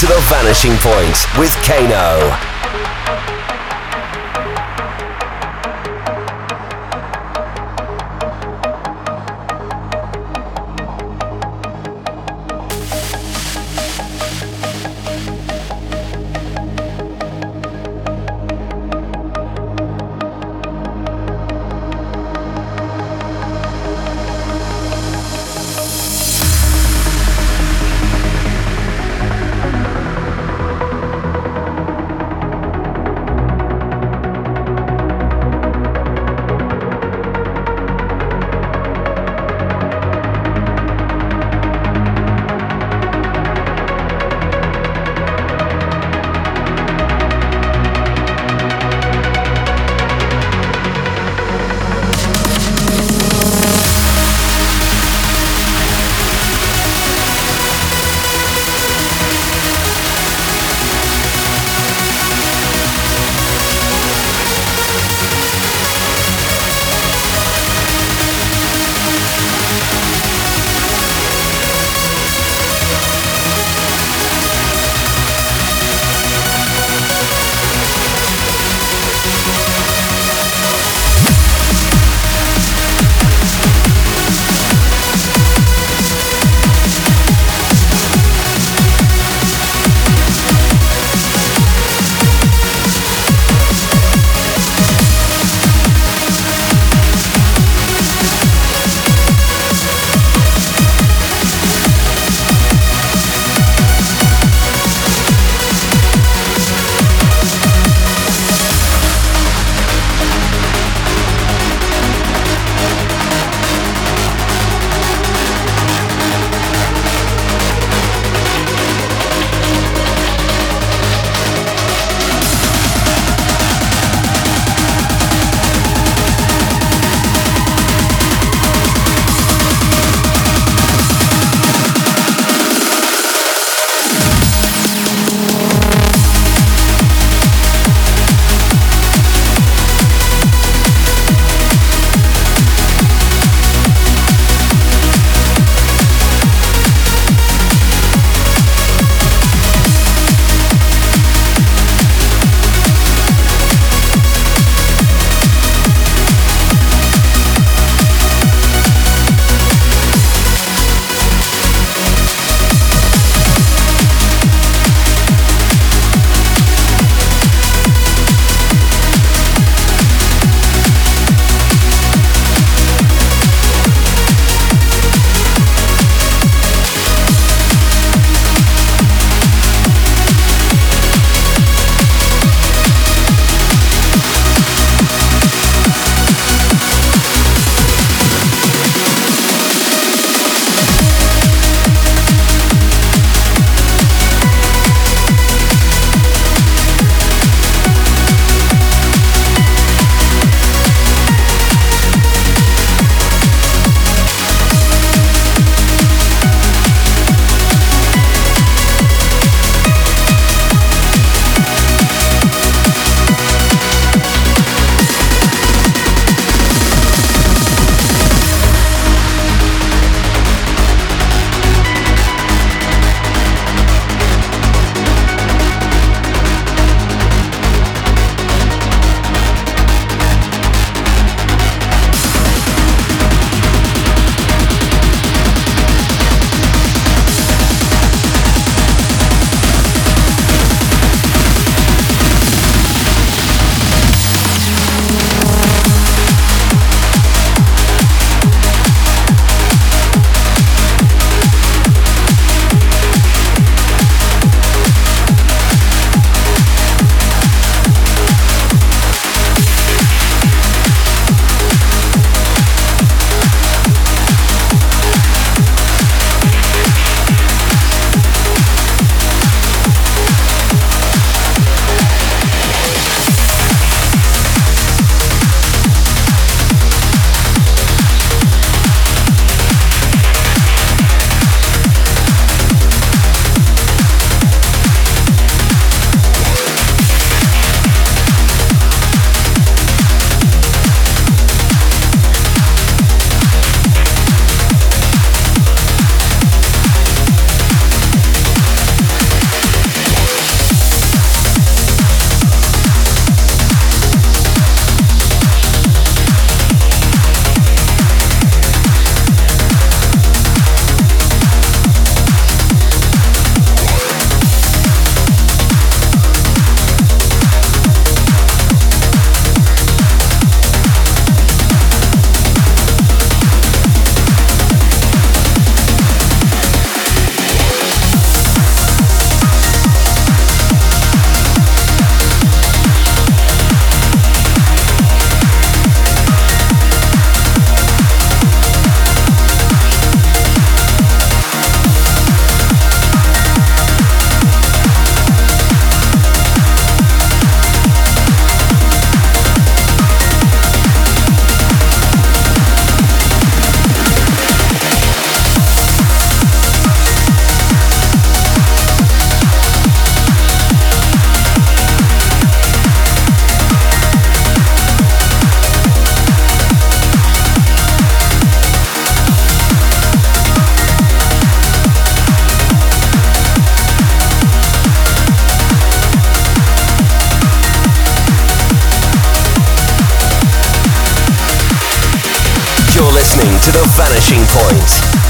to The Vanishing Point with Kano. To The Point.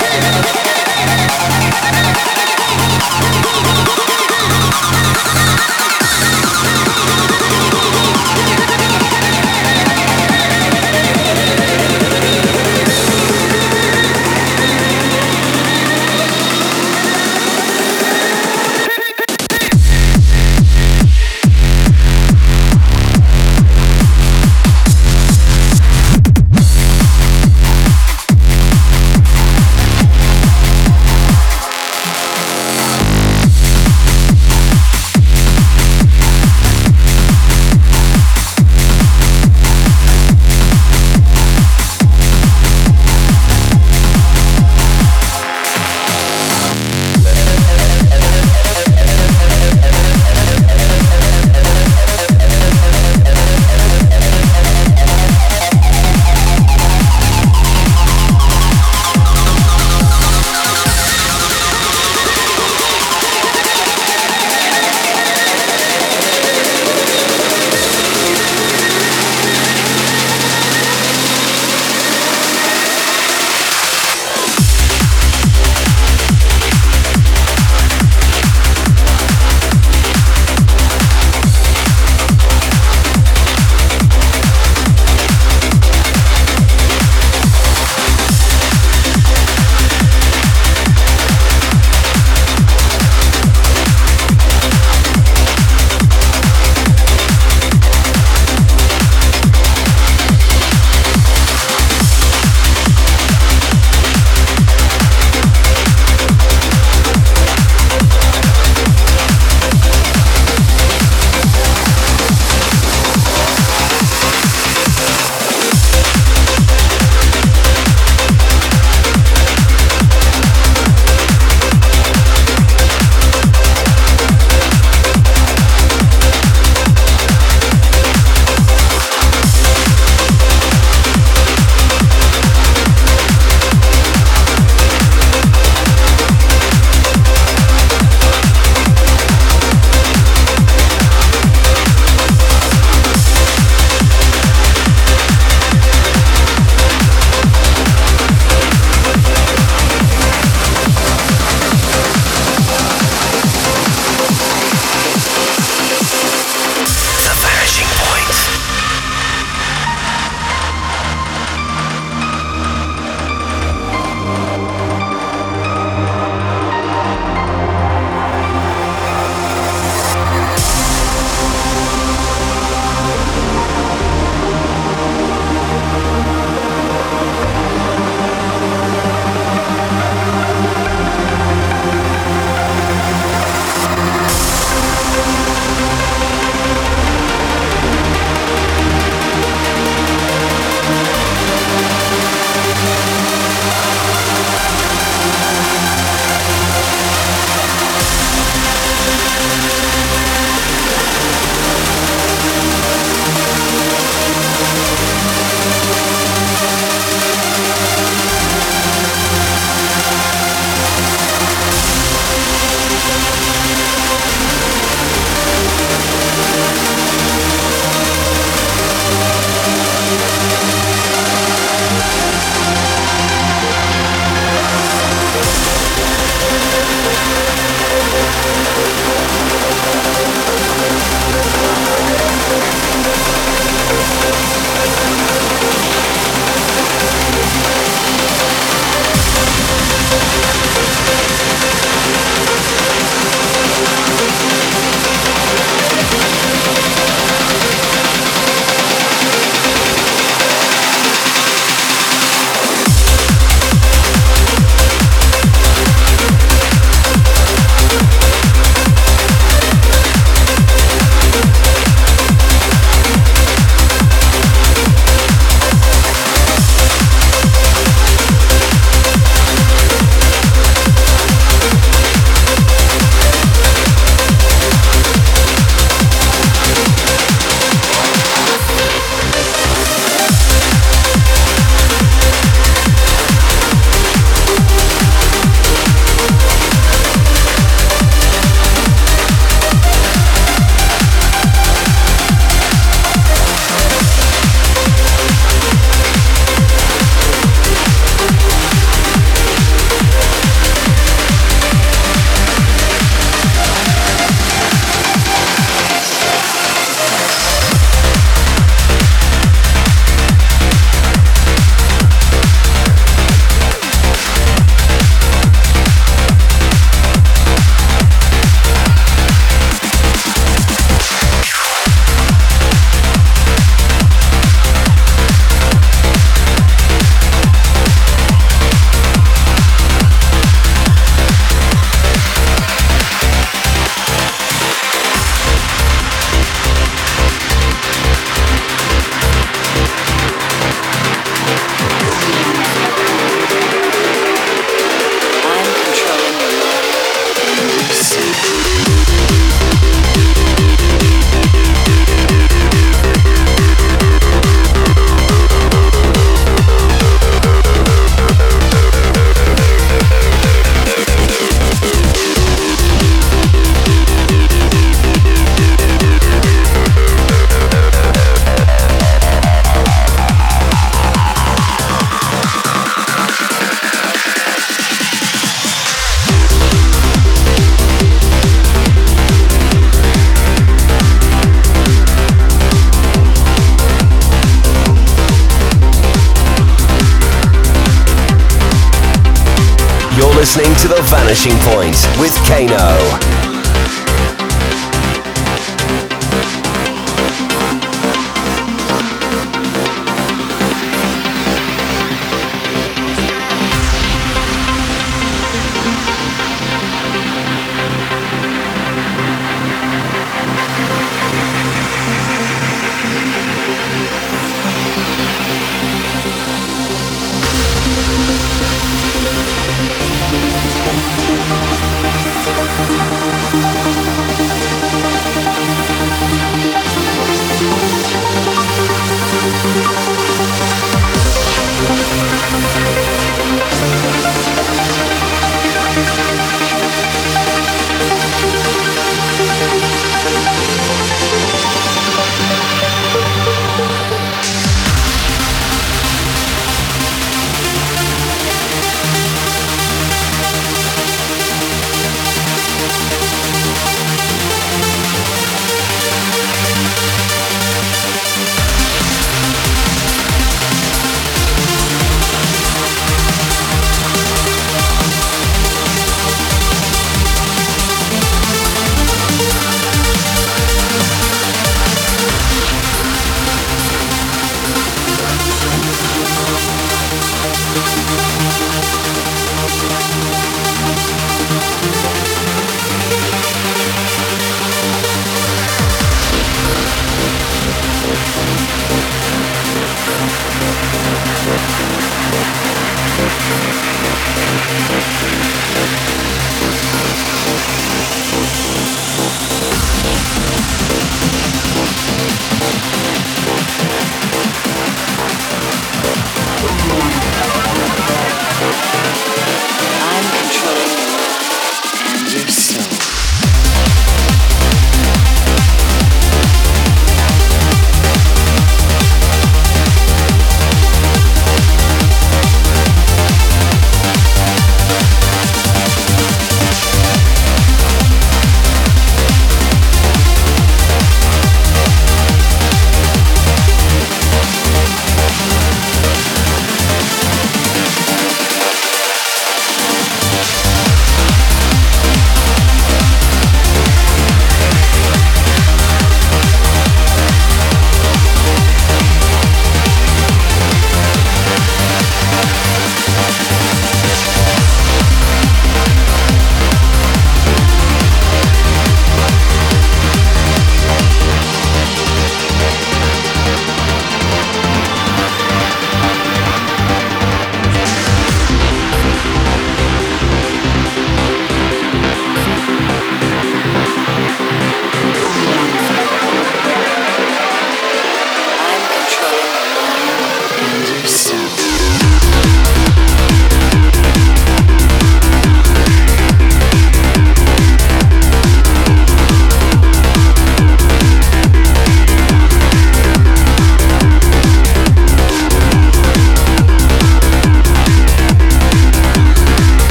Yeah.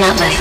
Mountain.